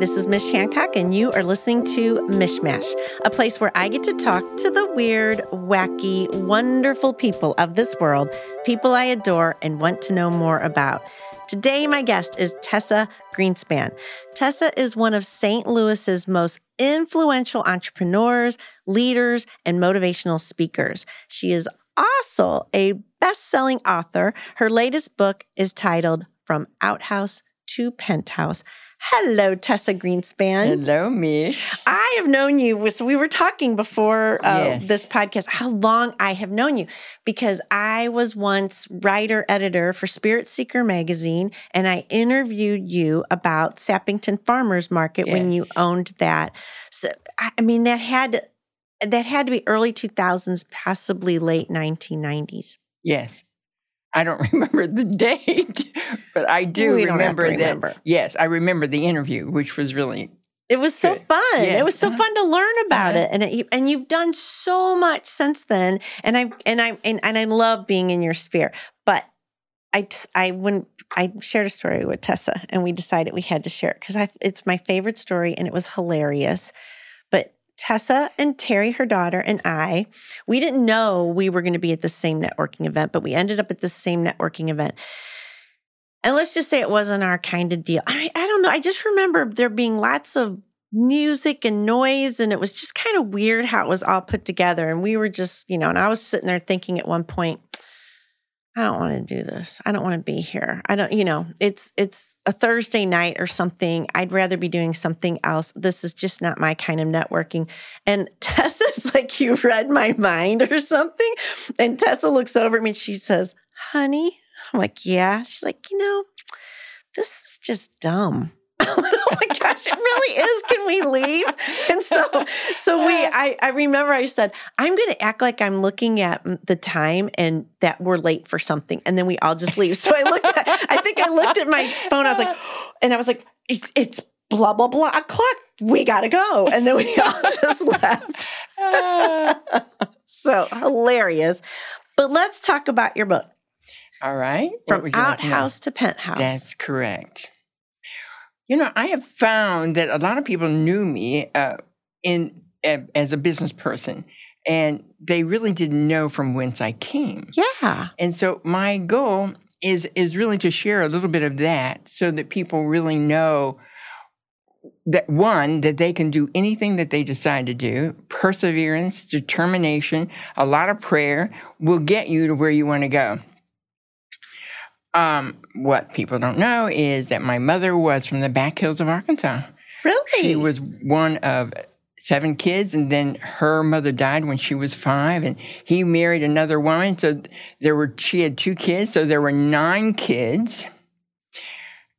this is Mish Hancock, and you are listening to Mishmash, a place where I get to talk to the weird, wacky, wonderful people of this world, people I adore and want to know more about. Today, my guest is Tessa Greenspan. Tessa is one of St. Louis's most influential entrepreneurs, leaders, and motivational speakers. She is also a best selling author. Her latest book is titled From Outhouse to Penthouse. Hello, Tessa Greenspan. Hello, Mish. I have known you. So we were talking before uh, Yes. this podcast how long I have known you because I was once writer editor for Spirit Seeker magazine, and I interviewed you about Sappington Farmers Market when you owned that. So I I mean that had that had to be early two thousands, possibly late nineteen nineties. Yes. I don't remember the date, but I do We don't have to remember that. remember. Yes, I remember the interview, which was really It was so Good. fun. It was so Uh-huh. fun to learn about Uh-huh. it, and it, and you've done so much since then. And I and I and, and I love being in your sphere. But I I when I shared a story with Tessa, and we decided we had to share it because I it's my favorite story, and it was hilarious. Tessa and Terry, her daughter, and I, we didn't know we were going to be at the same networking event, but we ended up at the same networking event. And let's just say it wasn't our kind of deal. I, I don't know. I just remember there being lots of music and noise, and it was just kind of weird how it was all put together. And we were just, you know, and I was sitting there thinking at one point, I don't want to do this. I don't want to be here. I don't, you know, it's it's a Thursday night or something. I'd rather be doing something else. This is just not my kind of networking. And Tessa's like, you read my mind or something. And Tessa looks over at me and she says, honey, I'm like, yeah. She's like, you know, this is just dumb. Oh my gosh, it really is. Can we leave? And so, so we, I, I remember I said, I'm going to act like I'm looking at the time and that we're late for something. And then we all just leave. So I looked at, I think I looked at my phone. I was like, and I was like, it's, it's blah, blah, blah o'clock. We got to go. And then we all just left. So hilarious. But let's talk about your book, all right. From would you like to know? Outhouse to Penthouse. That's correct. You know, I have found that a lot of people knew me uh, in uh, as a business person, and they really didn't know from whence I came. yeah. And so my goal is is really to share a little bit of that so that people really know that one that they can do anything that they decide to do perseverance determination a lot of prayer will get you to where you want to go um, what people don't know is that my mother was from the back hills of arkansas Really? she was one of seven kids, and then her mother died when she was five, and he married another woman. So there were she had two kids, so there were nine kids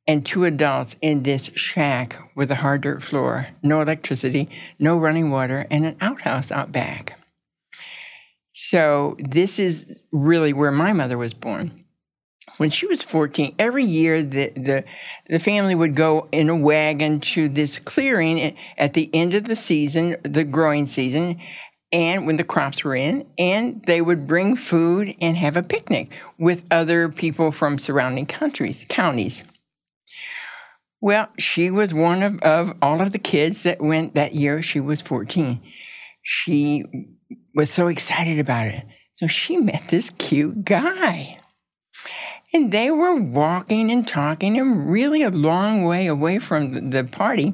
and two adults in this shack with a hard dirt floor, no electricity, no running water, and an outhouse out back. So this is really where my mother was born. When she was 14, every year the, the, the family would go in a wagon to this clearing at the end of the season, the growing season, and when the crops were in, and they would bring food and have a picnic with other people from surrounding countries, counties. Well, she was one of, of all of the kids that went that year. She was 14. She was so excited about it. So she met this cute guy. And they were walking and talking and really a long way away from the, party.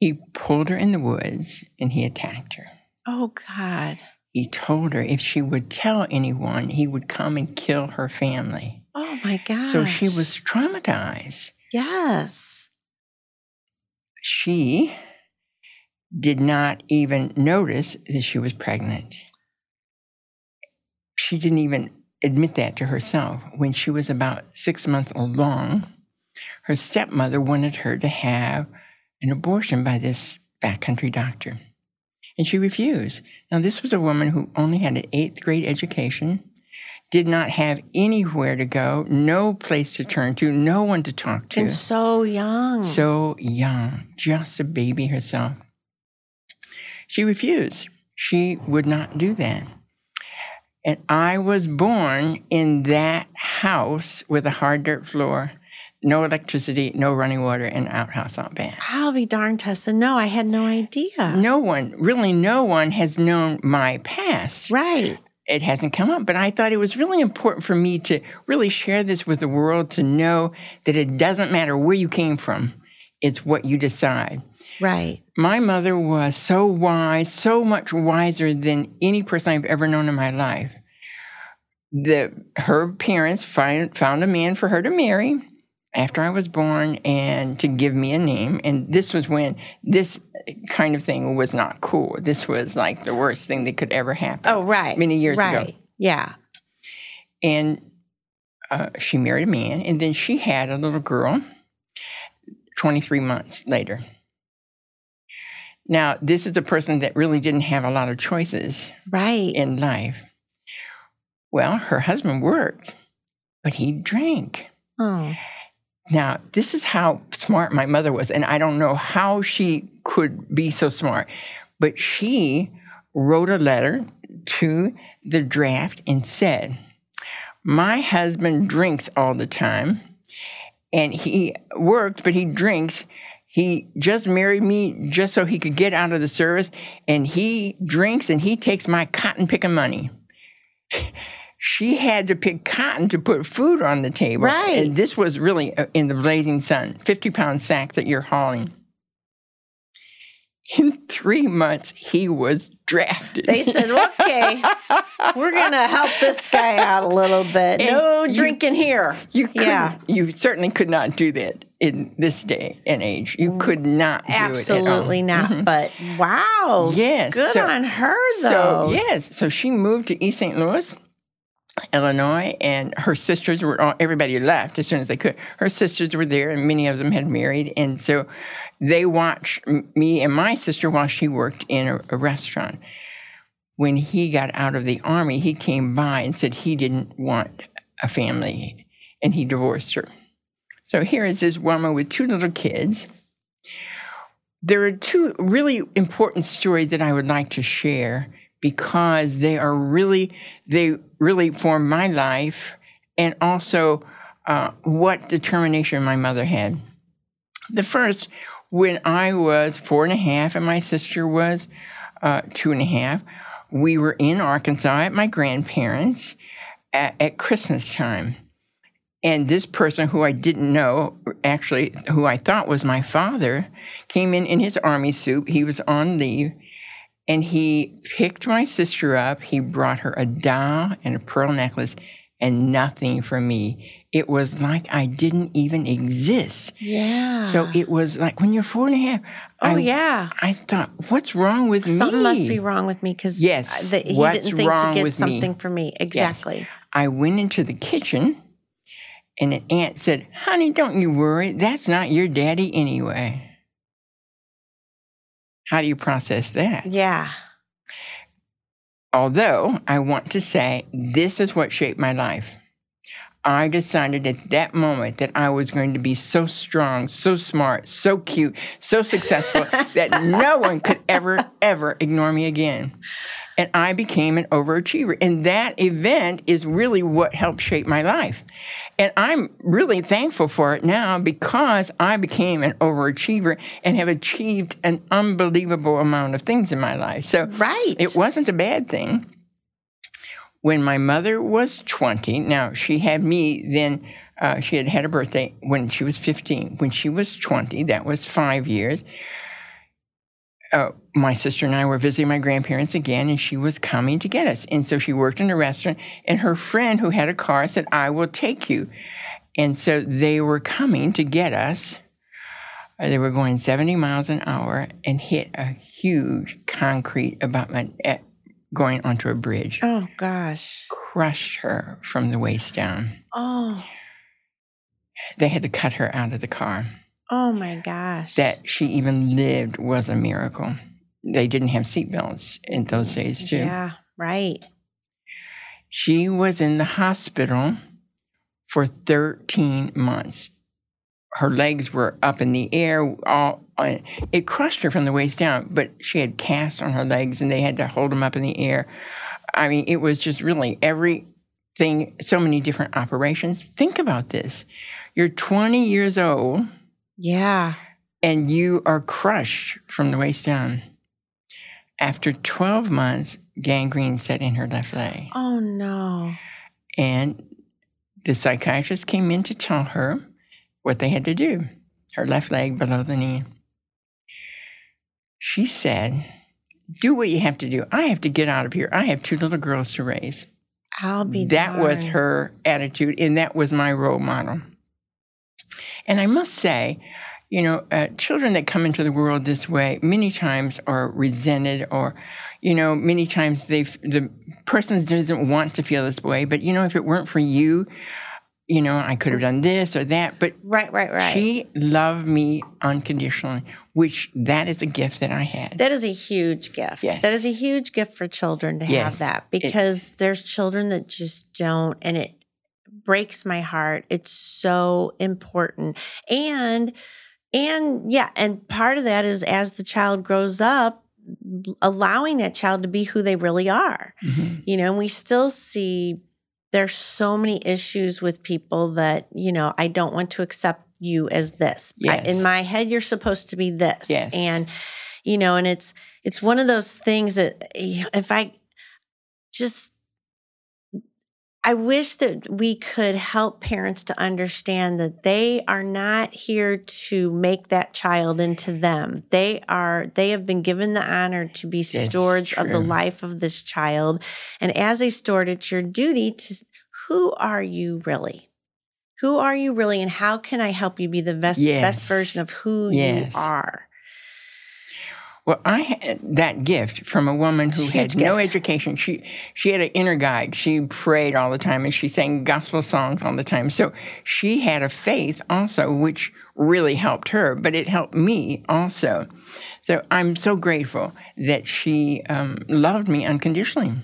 He pulled her in the woods and he attacked her. oh God. He told her if she would tell anyone, he would come and kill her family. Oh my God. So she was traumatized. Yes. She did not even notice that she was pregnant. She didn't even admit that to herself. When she was about six months along, her stepmother wanted her to have an abortion by this backcountry doctor. And she refused. Now, this was a woman who only had an eighth grade education, did not have anywhere to go, no place to turn to, no one to talk to. And so young. So young, just a baby herself. She refused. She would not do that. And I was born in that house with a hard dirt floor, no electricity, no running water, and outhouse out back. I'll be darned, Tessa. No, I had no idea. No one, really, no one has known my past. Right. It hasn't come up, but I thought it was really important for me to really share this with the world to know that it doesn't matter where you came from, it's what you decide. Right. My mother was so wise, so much wiser than any person I've ever known in my life. The, her parents find, found a man for her to marry after I was born and to give me a name. And this was when this kind of thing was not cool. This was like the worst thing that could ever happen. Oh, right. Many years right. ago. Yeah. And uh, she married a man, and then she had a little girl 23 months later. Now, this is a person that really didn't have a lot of choices Right. in life. Well, her husband worked, but he drank. oh. Now, this is how smart my mother was, and I don't know how she could be so smart, but she wrote a letter to the draft and said, My husband drinks all the time, and he works, but he drinks. He just married me just so he could get out of the service, and he drinks and he takes my cotton picking money. she had to pick cotton to put food on the table. Right. And this was really uh, in the blazing sun 50 pound sacks that you're hauling. In three months, he was drafted. They said, okay, we're going to help this guy out a little bit. And No you- drinking here. You Yeah. you certainly could not do that in this day and age. You mm. could not do Absolutely it at all. not. Mm-hmm. But wow. Yes, Good so- on her, So though. yes, so she moved to East St. Louis, Illinois, and her sisters were all, everybody left as soon as they could. Her sisters were there, and many of them had married, and so they watched me and my sister while she worked in a, a restaurant. When he got out of the army, he came by and said he didn't want a family, and he divorced her. So here is this woman with two little kids. There are two really important stories that I would like to share because they are really they really form my life and also uh, what determination my mother had. The first, when I was four and a half and my sister was uh, two and a half, we were in Arkansas at my grandparents at, at Christmas time. And this person who I didn't know, actually, who I thought was my father, came in in his army suit. He was on leave. And he picked my sister up. He brought her a doll and a pearl necklace and nothing for me. It was like I didn't even exist. Yeah. So it was like when you're four and a half. oh, I, yeah. I thought, what's wrong with me? Something must be wrong with me because Yes, he what's didn't think to get with me? something for me. Exactly. I went into the kitchen and an aunt said, Honey, don't you worry. That's not your daddy anyway. How do you process that? Yeah. Although I want to say this is what shaped my life. I decided at that moment that I was going to be so strong, so smart, so cute, so successful that no one could ever, ever ignore me again. And I became an overachiever. And that event is really what helped shape my life. And I'm really thankful for it now because I became an overachiever and have achieved an unbelievable amount of things in my life. So Right. it wasn't a bad thing. When my mother was 20, now she had me then, uh, she had had a birthday when she was 15. When she was 20, that was five years, uh, my sister and I were visiting my grandparents again, and she was coming to get us. And so she worked in a restaurant, and her friend who had a car said, I will take you. And so they were coming to get us. Uh, They were going 70 miles an hour and hit a huge concrete abutment at, going onto a bridge, Oh gosh. crushed her from the waist down. Oh. They had to cut her out of the car. Oh my gosh. That she even lived was a miracle. They didn't have seatbelts in those days, too. Yeah. Right. She was in the hospital for 13 months. Her legs were up in the air. All it crushed her from the waist down, but she had casts on her legs, and they had to hold them up in the air. I mean, it was just really everything. So many different operations. Think about this: You're 20 years old Yeah. and you are crushed from the waist down. After 12 months, gangrene set in her left leg. Oh no. And the psychiatrist came in to tell her what they had to do her left leg below the knee. She said, Do what you have to do. I have to get out of here. I have two little girls to raise. I'll be That was her attitude, and that was my role model. And I must say, you know, uh, children that come into the world this way many times are resented, or, you know, many times they the person doesn't want to feel this way. But you know, if it weren't for you, you know, I could have done this or that. But Right, right, right. she loved me unconditionally, which that is a gift that I had. That is a huge gift. Yes. That is a huge gift for children to Yes. have that because there's children that just don't, and it breaks my heart. It's so important. And, and yeah, and part of that is as the child grows up, allowing that child to be who they really are. Mhm. You know, and we still see there's so many issues with people that, you know, I don't want to accept you as this. I- in my head, you're supposed to be this. Yes. And, you know, and it's it's one of those things that if I just I wish that we could help parents to understand that they are not here to make that child into them. They are they have been given the honor to be That's stewards of the life of this child. And as a steward, it's your duty to who are you really? Who are you really and how can I help you be the best Yes. best version of who Yes. you are? Well, I had that gift from a woman who Huge had no education. She she had an inner guide. She prayed all the time and she sang gospel songs all the time. So she had a faith also, which really helped her, but it helped me also. So I'm so grateful that she um, loved me unconditionally.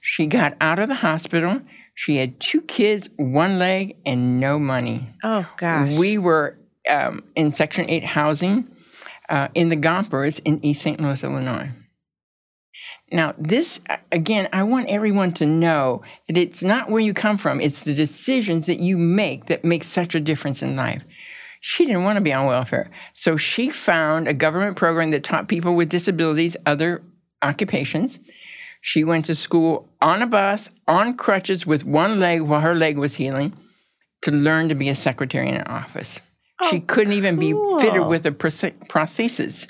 She got out of the hospital. She had two kids, one leg, and no money. Oh gosh. We were um, in Section 8 housing uh, in the Gompers in East St. Louis, Illinois. Now, this, again, I want everyone to know that it's not where you come from, it's the decisions that you make that make such a difference in life. She didn't want to be on welfare. So she found a government program that taught people with disabilities other occupations. She went to school on a bus, on crutches, with one leg while her leg was healing to learn to be a secretary in an office. She Oh, couldn't even be fitted with a prosthesis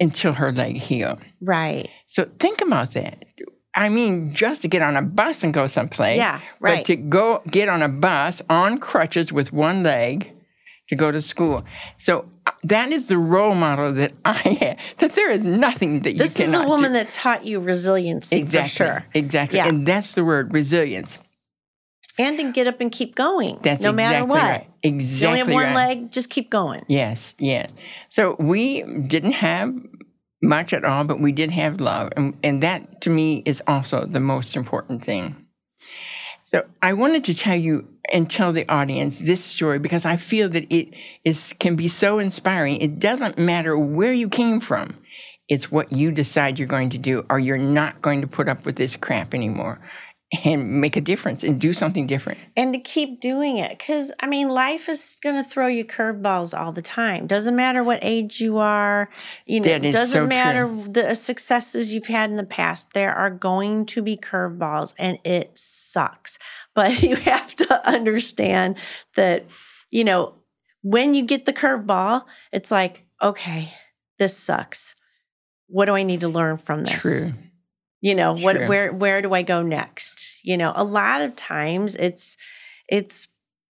until her leg healed. right. So think about that. I mean, just to get on a bus and go someplace. Yeah, But right. to go get on a bus on crutches with one leg to go to school. So uh, that is the role model that I have. That there is nothing that This you is cannot a woman do. that taught you resiliency exactly, for sure. Exactly. Yeah. And that's the word resilience. And to get up and keep going. That's no matter what. right. Exactly You only have one right. leg, just keep going. Yes, yes. So we didn't have much at all, but we did have love. And, and that to me is also the most important thing. So I wanted to tell you and tell the audience this story because I feel that it is can be so inspiring. It doesn't matter where you came from. It's what you decide you're going to do, or you're not going to put up with this crap anymore and make a difference and do something different. And to keep doing it. Because, I mean, life is going to throw you curveballs all the time. Doesn't matter what age you are. You know, doesn't so matter true. the successes you've had in the past. There are going to be curveballs and it sucks. But you have to understand that, you know, when you get the curveball, it's like, okay, this sucks. What do I need to learn from this? True. You know what where where do i go next? You know a lot of times it's it's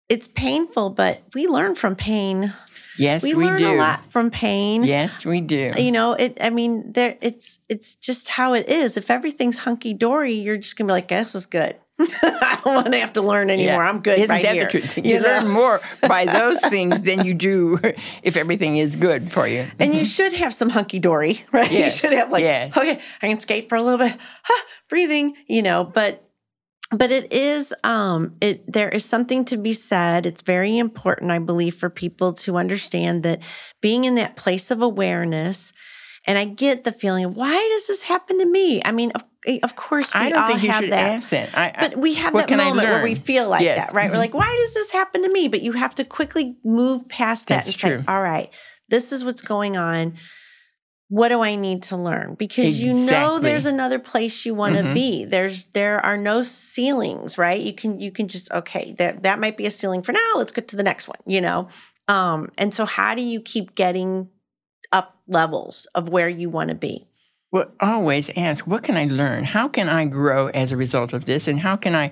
it's painful but we learn from pain. Yes, we, we, learn do. a lot from pain. Yes, we do. you know it i mean there it's it's just how it is. If everything's hunky-dory you're just gonna be like this is good i don't want to have to learn anymore i'm good Isn't right that here the truth? You, you know? learn more by those things than you do if everything is good for you. And you should have some hunky dory, right? Yes, You should have like, yes. okay, I can skate for a little bit, huh, breathing, you know. But but it is um it there is something to be said. It's very important, I believe, for people to understand that being in that place of awareness And I get the feeling, why does this happen to me? I mean, of, eh, of course, we I don't all think you have should that. ask that. I, I- But we have that moment where we feel like Yes. that, right? We're Mhm. like, why does this happen to me? But you have to quickly move past that That's and true. say, all right, this is what's going on. What do I need to learn? Because you know there's another place you want to Mhm. be. There's there are no ceilings, right? You can you can just okay, that that might be a ceiling for now. Let's get to the next one, you know. Um, and so how do you keep getting up levels of where you want to be? Well, always ask, what can I learn? How can I grow as a result of this? And how can I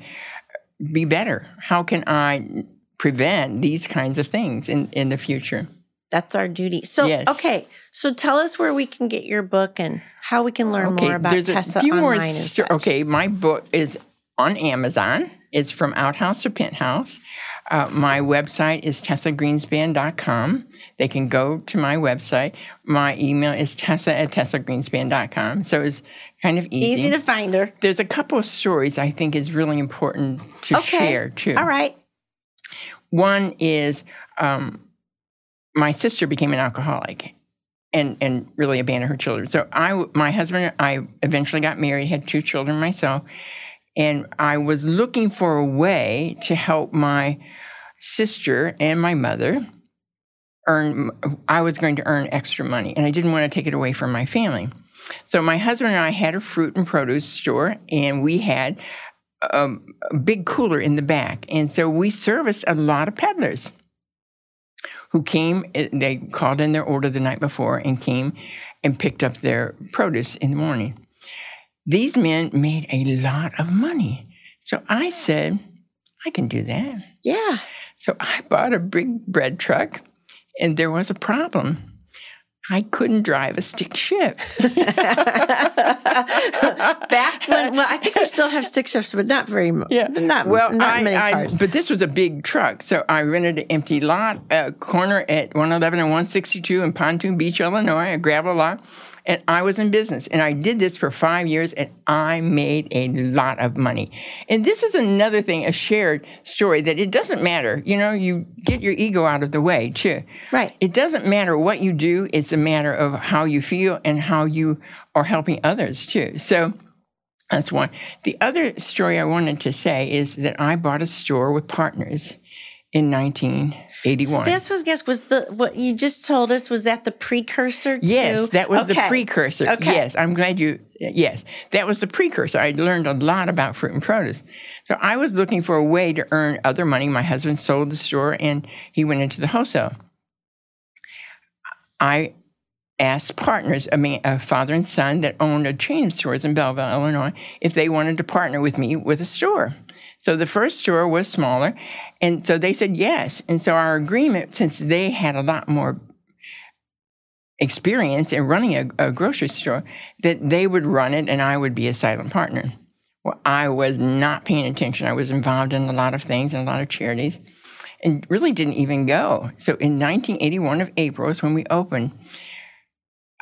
be better? How can I prevent these kinds of things in, in the future? That's our duty. So, Yes. okay. So tell us where we can get your book and how we can learn more about there's Tessa a few online sto- such. okay, my book is on Amazon. It's from Outhouse to Penthouse. Uh, my website is tessagreenspan.com. They can go to my website. My email is tessa at tessagreenspan.com. So it's kind of easy. Easy to find her. There's a couple of stories I think is really important to Okay. share too. All right. One is um, my sister became an alcoholic and, and really abandoned her children. So I, my husband, and I eventually got married, had two children myself, and I was looking for a way to help my sister and my mother earn. I was going to earn extra money, and I didn't want to take it away from my family. So my husband and I had a fruit and produce store, and we had um, a big cooler in the back. And so we serviced a lot of peddlers who came, eh, they called in their order the night before and came and picked up their produce in the morning. These men made a lot of money. So I said, I can do that. Yeah. So I bought a big bread truck, and there was a problem. I couldn't drive a stick shift. Back when, well, I think we still have stick shifts, but not very much. Yeah. Not, well, not I, many I- cars. but this was a big truck, so I rented an empty lot, a corner at 111 and 162 in Pontoon Beach, Illinois, a gravel lot, and I was in business. And I did this for five years, and I made a lot of money. And this is another thing, a shared story that it doesn't matter. You know, you get your ego out of the way too. Right. It doesn't matter what you do; it's a matter of how you feel and how you are helping others too. So. That's one. The other story I wanted to say is that I bought a store with partners in 1981. This was guess was the what you just told us was that the precursor to yes, that was the precursor. Okay. Yes, I'm glad you. Yes, that was the precursor. I learned a lot about fruit and produce. So I was looking for a way to earn other money. My husband sold the store and he went into the wholesale. I asked partners, I mean, a father and son that owned a chain of stores in Belleville, Illinois, if they wanted to partner with me with a store. So the first store was smaller, and so they said yes. And so our agreement, since they had a lot more experience in running a, a grocery store, that they would run it and I would be a silent partner. Well, I was not paying attention. I was involved in a lot of things and a lot of charities and really didn't even go. So in 1981 of April is when we opened.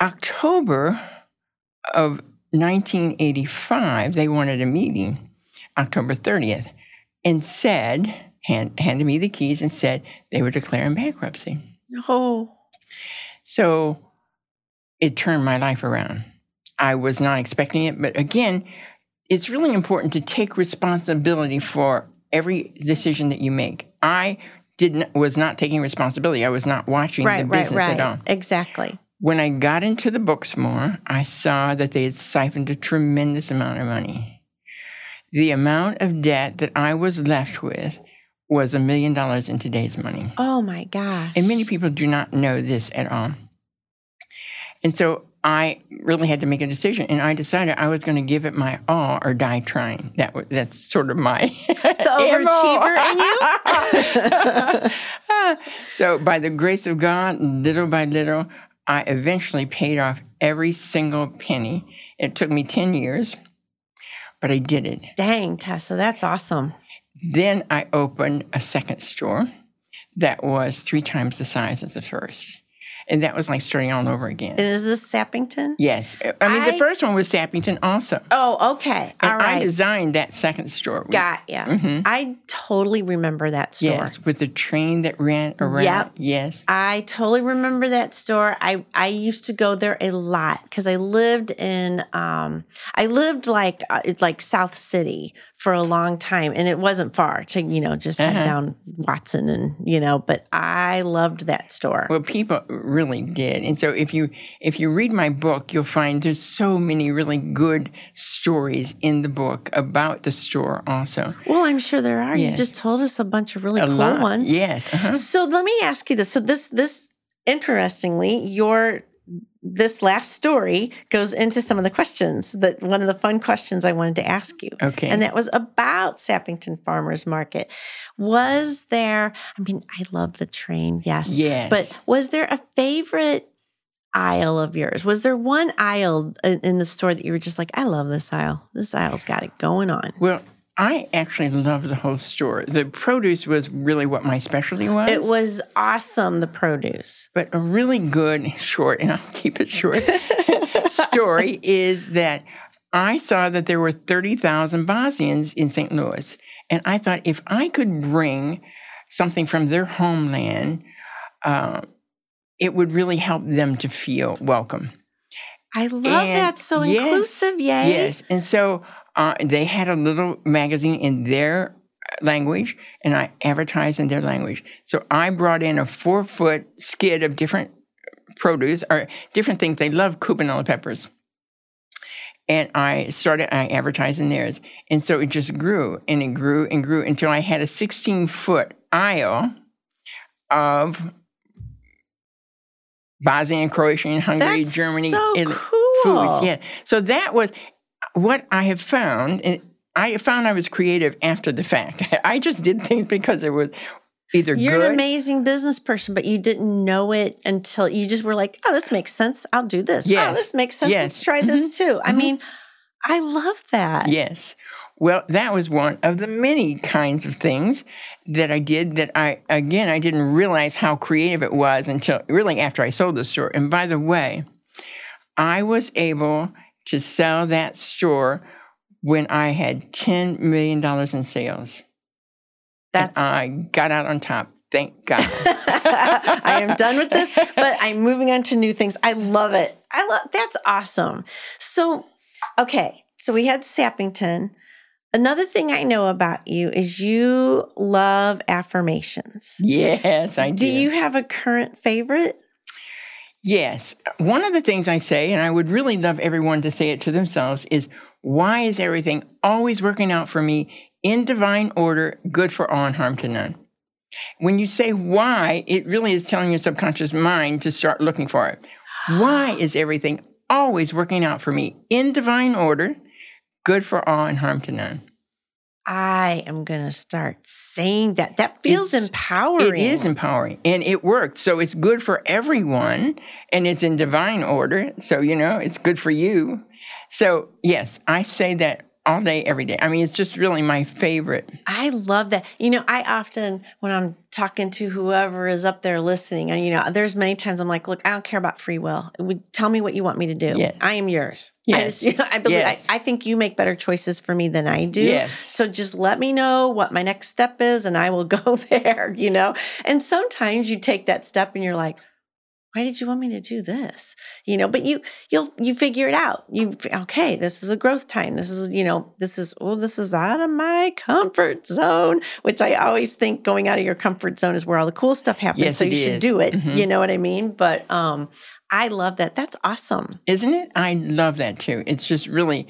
October of 1985, they wanted a meeting, October 30th, and said, hand, handed me the keys and said they were declaring bankruptcy. Oh, So it turned my life around. I was not expecting it, but again, it's really important to take responsibility for every decision that you make. I didn't was not taking responsibility. I was not watching right, the right, business right. at all. Exactly. When I got into the books more, I saw that they had siphoned a tremendous amount of money. The amount of debt that I was left with was a million dollars in today's money. Oh my gosh. And many people do not know this at all. And so I really had to make a decision, and I decided I was going to give it my all or die trying. That was, that's sort of my the overachiever in you. so by the grace of God, little by little, I eventually paid off every single penny. It took me 10 years, but I did it. Dang, Tessa, that's awesome. Then I opened a second store that was three times the size of the first. And that was like starting all over again. Is this Sappington? yes, I mean I- the first one was Sappington also, Oh, okay. and All right. I designed that second store. Got ya. I totally remember that store. Yes, with the train that ran around. Yep. Yes. I totally remember that store. I I used to go there a lot because I lived in um I lived like uh, like South City for a long time, and it wasn't far to you know just head Uh-huh. down Watson and you know. But I loved that store. Well, people really did, and so if you if you read my book, you'll find there's so many really good stories in the book about the store. Also, Well, I'm sure there are. You just told us a bunch of really a cool lot. ones. Yes. Uh-huh. So let me ask you this. So this this interestingly, your this last story goes into some of the questions that one of the fun questions I wanted to ask you. Okay. And that was about Sappington Farmers Market. Was there, I mean, I love the train, yes. Yes. But was there a favorite aisle of yours? Was there one aisle in in the store that you were just like, I love this aisle. This aisle's got it going on. Well, I actually love the whole store. The produce was really what my specialty was. It was awesome, the produce. But a really good short, and I'll keep it short, story is that I saw that there were 30,000 Bosnians in St. Louis. And I thought if I could bring something from their homeland, uh, it would really help them to feel welcome. I love And that. So yes, inclusive, yay. Yes. And so uh, they had a little magazine in their language, and I advertised in their language. So I brought in a four foot skid of different produce or different things. They love cubanella peppers. And I started, I advertised in theirs. And so it just grew and it grew and grew until I had a 16 foot aisle of Bosnian, Croatian, Hungary, That's Germany, so Italy cool. foods. Yeah. So that was what I have found. I found I was creative after the fact. I just did things because it was either You're good. an amazing business person, but you didn't know it until you just were like, oh, this makes sense. I'll do this. Oh, this makes sense. Yes. Let's try this mm-hmm. too. I mm-hmm. mean, I love that. Yes. Well, that was one of the many kinds of things that I did that I, again, I didn't realize how creative it was until really after I sold the store. And by the way, I was able to sell that store when I had $10 million in sales. That's And I got out on top. Thank God. I am done with this, but I'm moving on to new things. I love it. I love that's awesome. So, okay, so we had Sappington. Another thing I know about you is you love affirmations. yes, I Do do. you have a current favorite? Yes. One of the things I say, and I would really love everyone to say it to themselves, is why is everything always working out for me in divine order, good for all and harm to none? When you say why, it really is telling your subconscious mind to start looking for it. Why is everything always working out for me in divine order, good for all and harm to none? I am going to start saying that. That feels It's- empowering. It is empowering and it worked. So it's good for everyone and it's in divine order. So, you know, it's good for you. So, yes, I say that all day, every day. I mean, it's just really my favorite. I love that. You know, I often, when I'm talking to whoever is up there listening, and you know, there's many times I'm like, look, I don't care about free will. Would- Tell me what you want me to do. Yes. I am yours. I, Yes. just, I believe, Yes. I, I think you make better choices for me than I do. Yes. So just let me know what my next step is and I will go there, you know? And sometimes you take that step and you're like, why did you want me to do this you know but you you'll you figure it out you okay this is a growth time this is you know this is oh this is out of my comfort zone which i always think going out of your comfort zone is where all the cool stuff happens Yes, so you it should do it Mhm. you know what i mean but um i love that that's awesome Isn't it? I love that too. It's just really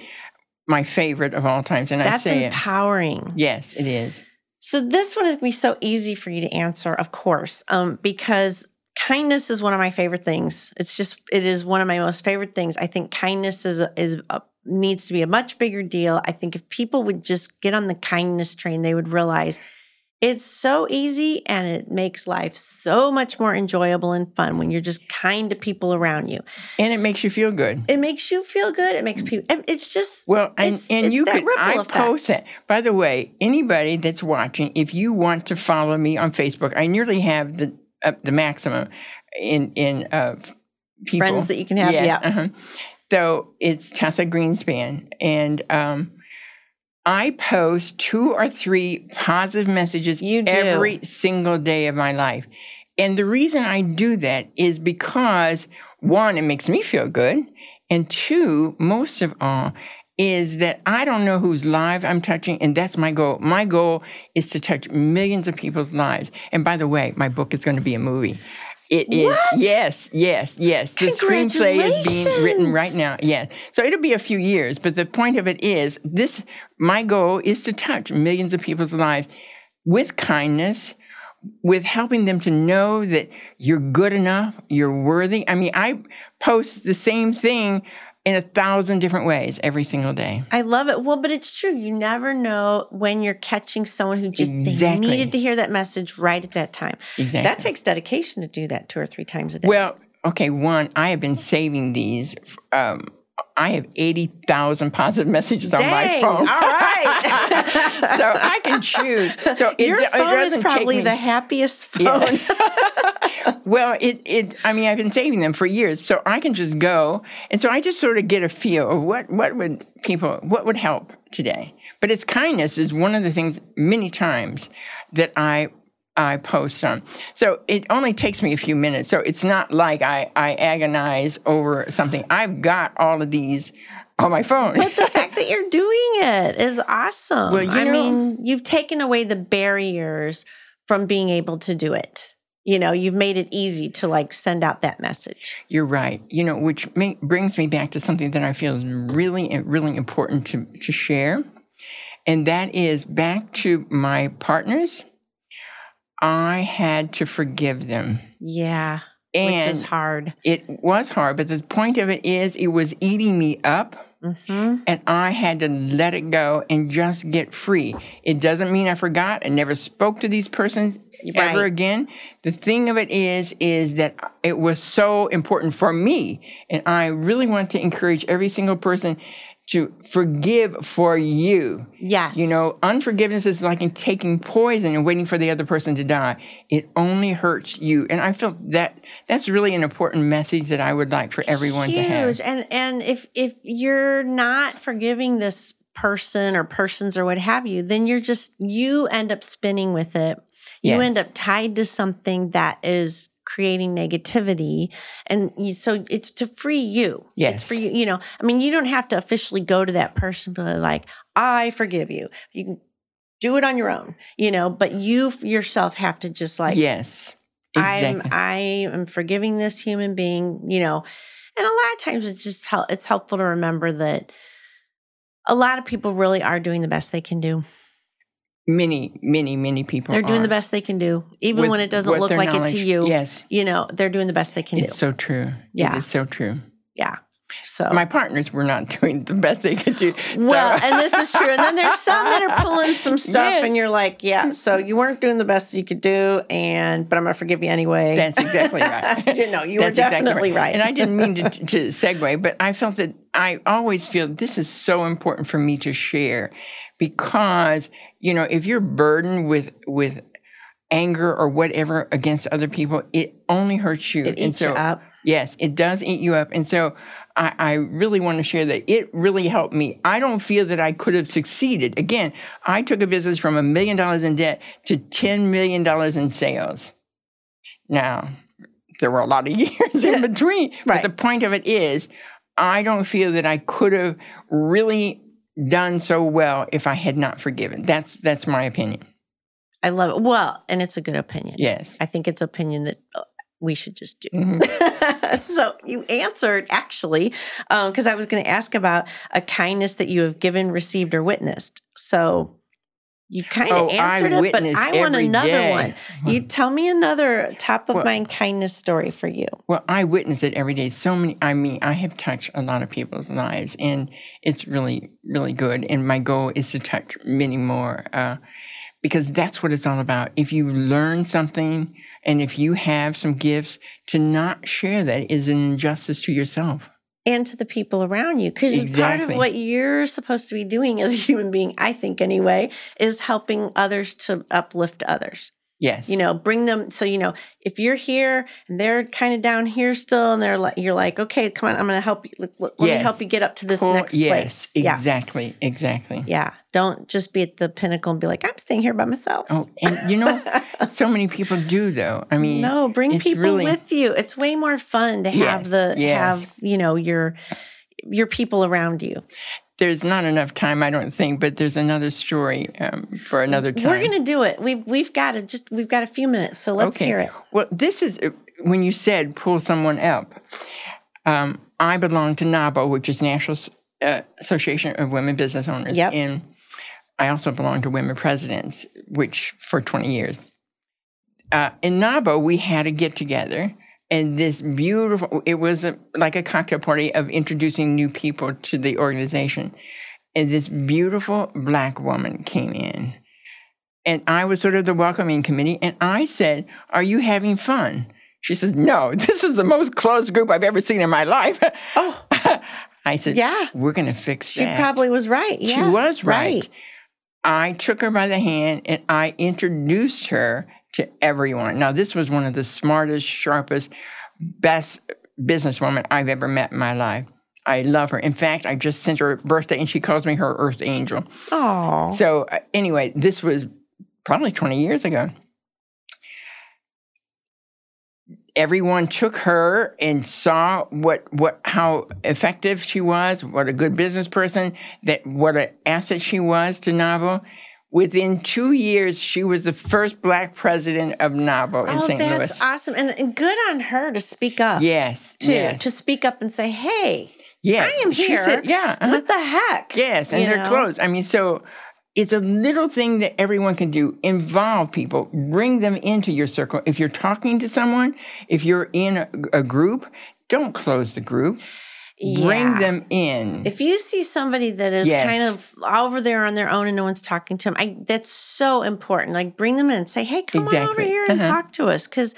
my favorite of all times. And I that's say it. empowering Yes, it is. So this one is going to be so easy for you to answer, of course, um, because kindness is one of my favorite things. It's just it is one of my most favorite things. I think kindness is is a, needs to be a much bigger deal. I think if people would just get on the kindness train, they would realize it's so easy and it makes life so much more enjoyable and fun when you're just kind to people around you. And it makes you feel good. It makes you feel good. It makes people. It's just Well, and, It's- and it's you can, I effect. post that. By the way, anybody that's watching, if you want to follow me on Facebook, I nearly have the uh, the maximum. in in uh, people Friends that you can have, Yes, yeah. uh-huh. So it's Tessa Greenspan, and um, I post two or three positive messages You every single day of my life. And the reason I do that is because one, it makes me feel good. And two, most of all, is that I don't know whose life I'm touching, and that's my goal. My goal is to touch millions of people's lives. And by the way, my book is going to be a movie. It is What? yes, yes, yes. The screenplay is being written right now. Yes. So it'll be a few years, but the point of it is this my goal is to touch millions of people's lives with kindness, with helping them to know that you're good enough, you're worthy. I mean, I post the same thing in a thousand different ways every single day. I love it. Well, but it's true. You never know when you're catching someone who just Exactly. needed to hear that message right at that time. Exactly. That takes dedication to do that two or three times a day. Well, okay, one, I have been saving these. Um, I have 80,000 positive messages on my phone. all right. so I can choose. So Your it phone is probably me- the happiest phone. Well, it, it, I mean, I've been saving them for years, so I can just go. And so I just sort of get a feel of what, what would people, what would help today. But it's kindness is one of the things many times that I, I post on. So it only takes me a few minutes. So it's not like I, I agonize over something. I've got all of these on my phone. But the fact that you're doing it is awesome. Well, you I know- mean, you've taken away the barriers from being able to do it. You know, you've made it easy to like send out that message. You're right. You know, which ma- brings me back to something that I feel is really, really important to, to share. And that is back to my partners. I had to forgive them. Yeah. And which is hard. it was hard, but the point of it is it was eating me up. hmm And I had to let it go and just get free. It doesn't mean I forgot. I never spoke to these persons ever again. The thing of it is, is that it was so important for me. And I really want to encourage every single person to forgive for you. Yes. You know, unforgiveness is like in taking poison and waiting for the other person to die. It only hurts you. And I feel that that's really an important message that I would like for everyone huge. to have. And and if if you're not forgiving this person or persons or what have you, then you're just you end up spinning with it. You Yes. end up tied to something that is creating negativity and you, so it's to free you Yes. it's for you you know i mean you don't have to officially go to that person but like i forgive you you can do it on your own you know but you yourself have to just like yes. Exactly. I'm I am forgiving this human being, you know. And a lot of times it's just hel- it's helpful to remember that a lot of people really are doing the best they can do. Many, many, many people. They're doing the best they can do, even with- when it doesn't look like it to you. Yes, You know, they're doing the best they can it's do. so true. Yeah. it is so true. yeah. So My partners were not doing the best they could do. well, and this is true. And then there's some that are pulling some stuff, Yes. and you're like, yeah, mm-hmm. so you weren't doing the best you could do, and but I'm gonna forgive you anyway. That's exactly right. you know, you were That's exactly definitely right. And I didn't mean to, to segue, but I felt that I always feel this is so important for me to share because, you know, if you're burdened with, with, anger or whatever against other people it only hurts you it And eats you up. Yes, it does eat you up. And so I, I really want to share that it really helped me. I don't feel that I could have succeeded. Again, I took a business from a million dollars in debt to $10 million in sales. Now, there were a lot of years in between. Right. But the point of it is, I don't feel that I could have really done so well if I had not forgiven. That's that's my opinion. I love it. Well, and it's a good opinion. Yes. I think it's opinion that uh, we should just do. Mhm. so you answered actually, because I was going to ask about a kindness that you have given, received, or witnessed. So you kind of Oh, I answered it, but I want another day. one. You tell me another top of Well- mind kindness story for you. Well, I witness it every day. So many, I mean, I have touched a lot of people's lives, and it's really, really good. And my goal is to touch many more uh, because that's what it's all about. If you learn something and if you have some gifts, to not share that is an injustice to yourself. And to the people around you. Because part of what you're supposed to be doing as a human being, I think anyway, is helping others to uplift others. Yes. You know, bring them. So you know, if you're here and they're kind of down here still, and they're like, you're like, okay, come on, I'm going to help you. Let, let me help you get up to this next yes, place. Yeah, exactly, exactly. yeah. Don't just be at the pinnacle and be like, I'm staying here by myself. Oh, and you know, so many people do though. I mean, No, bring people really- with you. It's way more fun to have Yes, the yes. have you know your your people around you. There's not enough time, I don't think, but there's another story um, for another time. We're gonna do it. We've we've got to just we've got a few minutes, so let's okay. hear it. Well, this is uh, when you said pull someone up. Um, I belong to NAWBO, which is National uh, Association of Women Business Owners, Yep. and I also belong to Women Presidents, which for 20 years. Uh, in NAWBO, we had a get together, and this beautiful, it was a, like a cocktail party of introducing new people to the organization. And this beautiful black woman came in. And I was sort of the welcoming committee, and I said, Are you having fun? She says, No, this is the most closed group I've ever seen in my life. Oh, I said, Yeah. We're going to fix that. she that. probably was right. She Yeah, was right. I took her by the hand and I introduced her to everyone. Now, this was one of the smartest, sharpest, best businesswoman I've ever met in my life. I love her. In fact, I just sent her a birthday and she calls me her earth angel. Oh, So, uh, anyway, this was probably 20 years ago. Everyone took her and saw what what how effective she was, what a good business person, that what an asset she was to NAWBO. Within two years, she was the first black president of NAWBO in oh, St. Louis. That's awesome, and, and good on her to speak up. Yes, too, yes, to speak up and say, "Hey, yes. I am She here. said- yeah, uh-huh. what the heck?" Yes, and You they're know? closed. I mean, so it's a little thing that everyone can do. Involve people, bring them into your circle. If you're talking to someone, if you're in a, a group, don't close the group. Bring Yeah. them in. If you see somebody that is Yes. kind of over there on their own and no one's talking to them, I, that's so important. Like bring them in and say, hey, come on over here and Uh-huh. talk to us. Because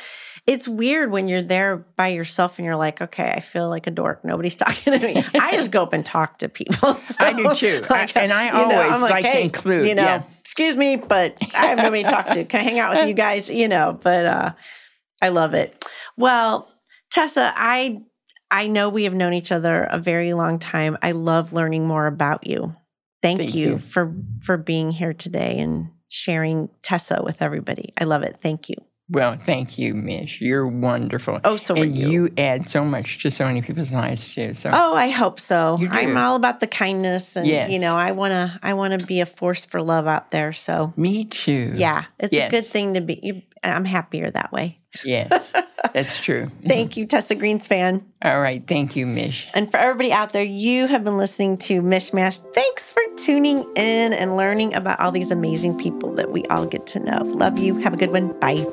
it's weird when you're there by yourself and you're like, okay, I feel like a dork. Nobody's talking to me. I just go up and talk to people. So, I do too. I- and I you know, always I'm like to include, You know, yeah. excuse me, but I have nobody to talk to. Can I hang out with you guys? You know, but uh, I love it. Well, Tessa, I I know we have known each other a very long time. I love learning more about you. Thank, Thank you, you. for for being here today and sharing Tessa with everybody. I love it. Thank you. well, thank you, Mish. You're wonderful. Oh, so and you. you add so much to so many people's lives too. So Oh, I hope so. I'm all about the kindness and Yes. you know, I want to I want to be a force for love out there. So, me too. yeah, it's a good thing to be I'm happier that way. Yes, that's true. Thank you, Tessa Greenspan. All right. Thank you, Mish. And for everybody out there, you have been listening to Mishmash. Thanks for tuning in and learning about all these amazing people that we all get to know. Love you. Have a good one. Bye.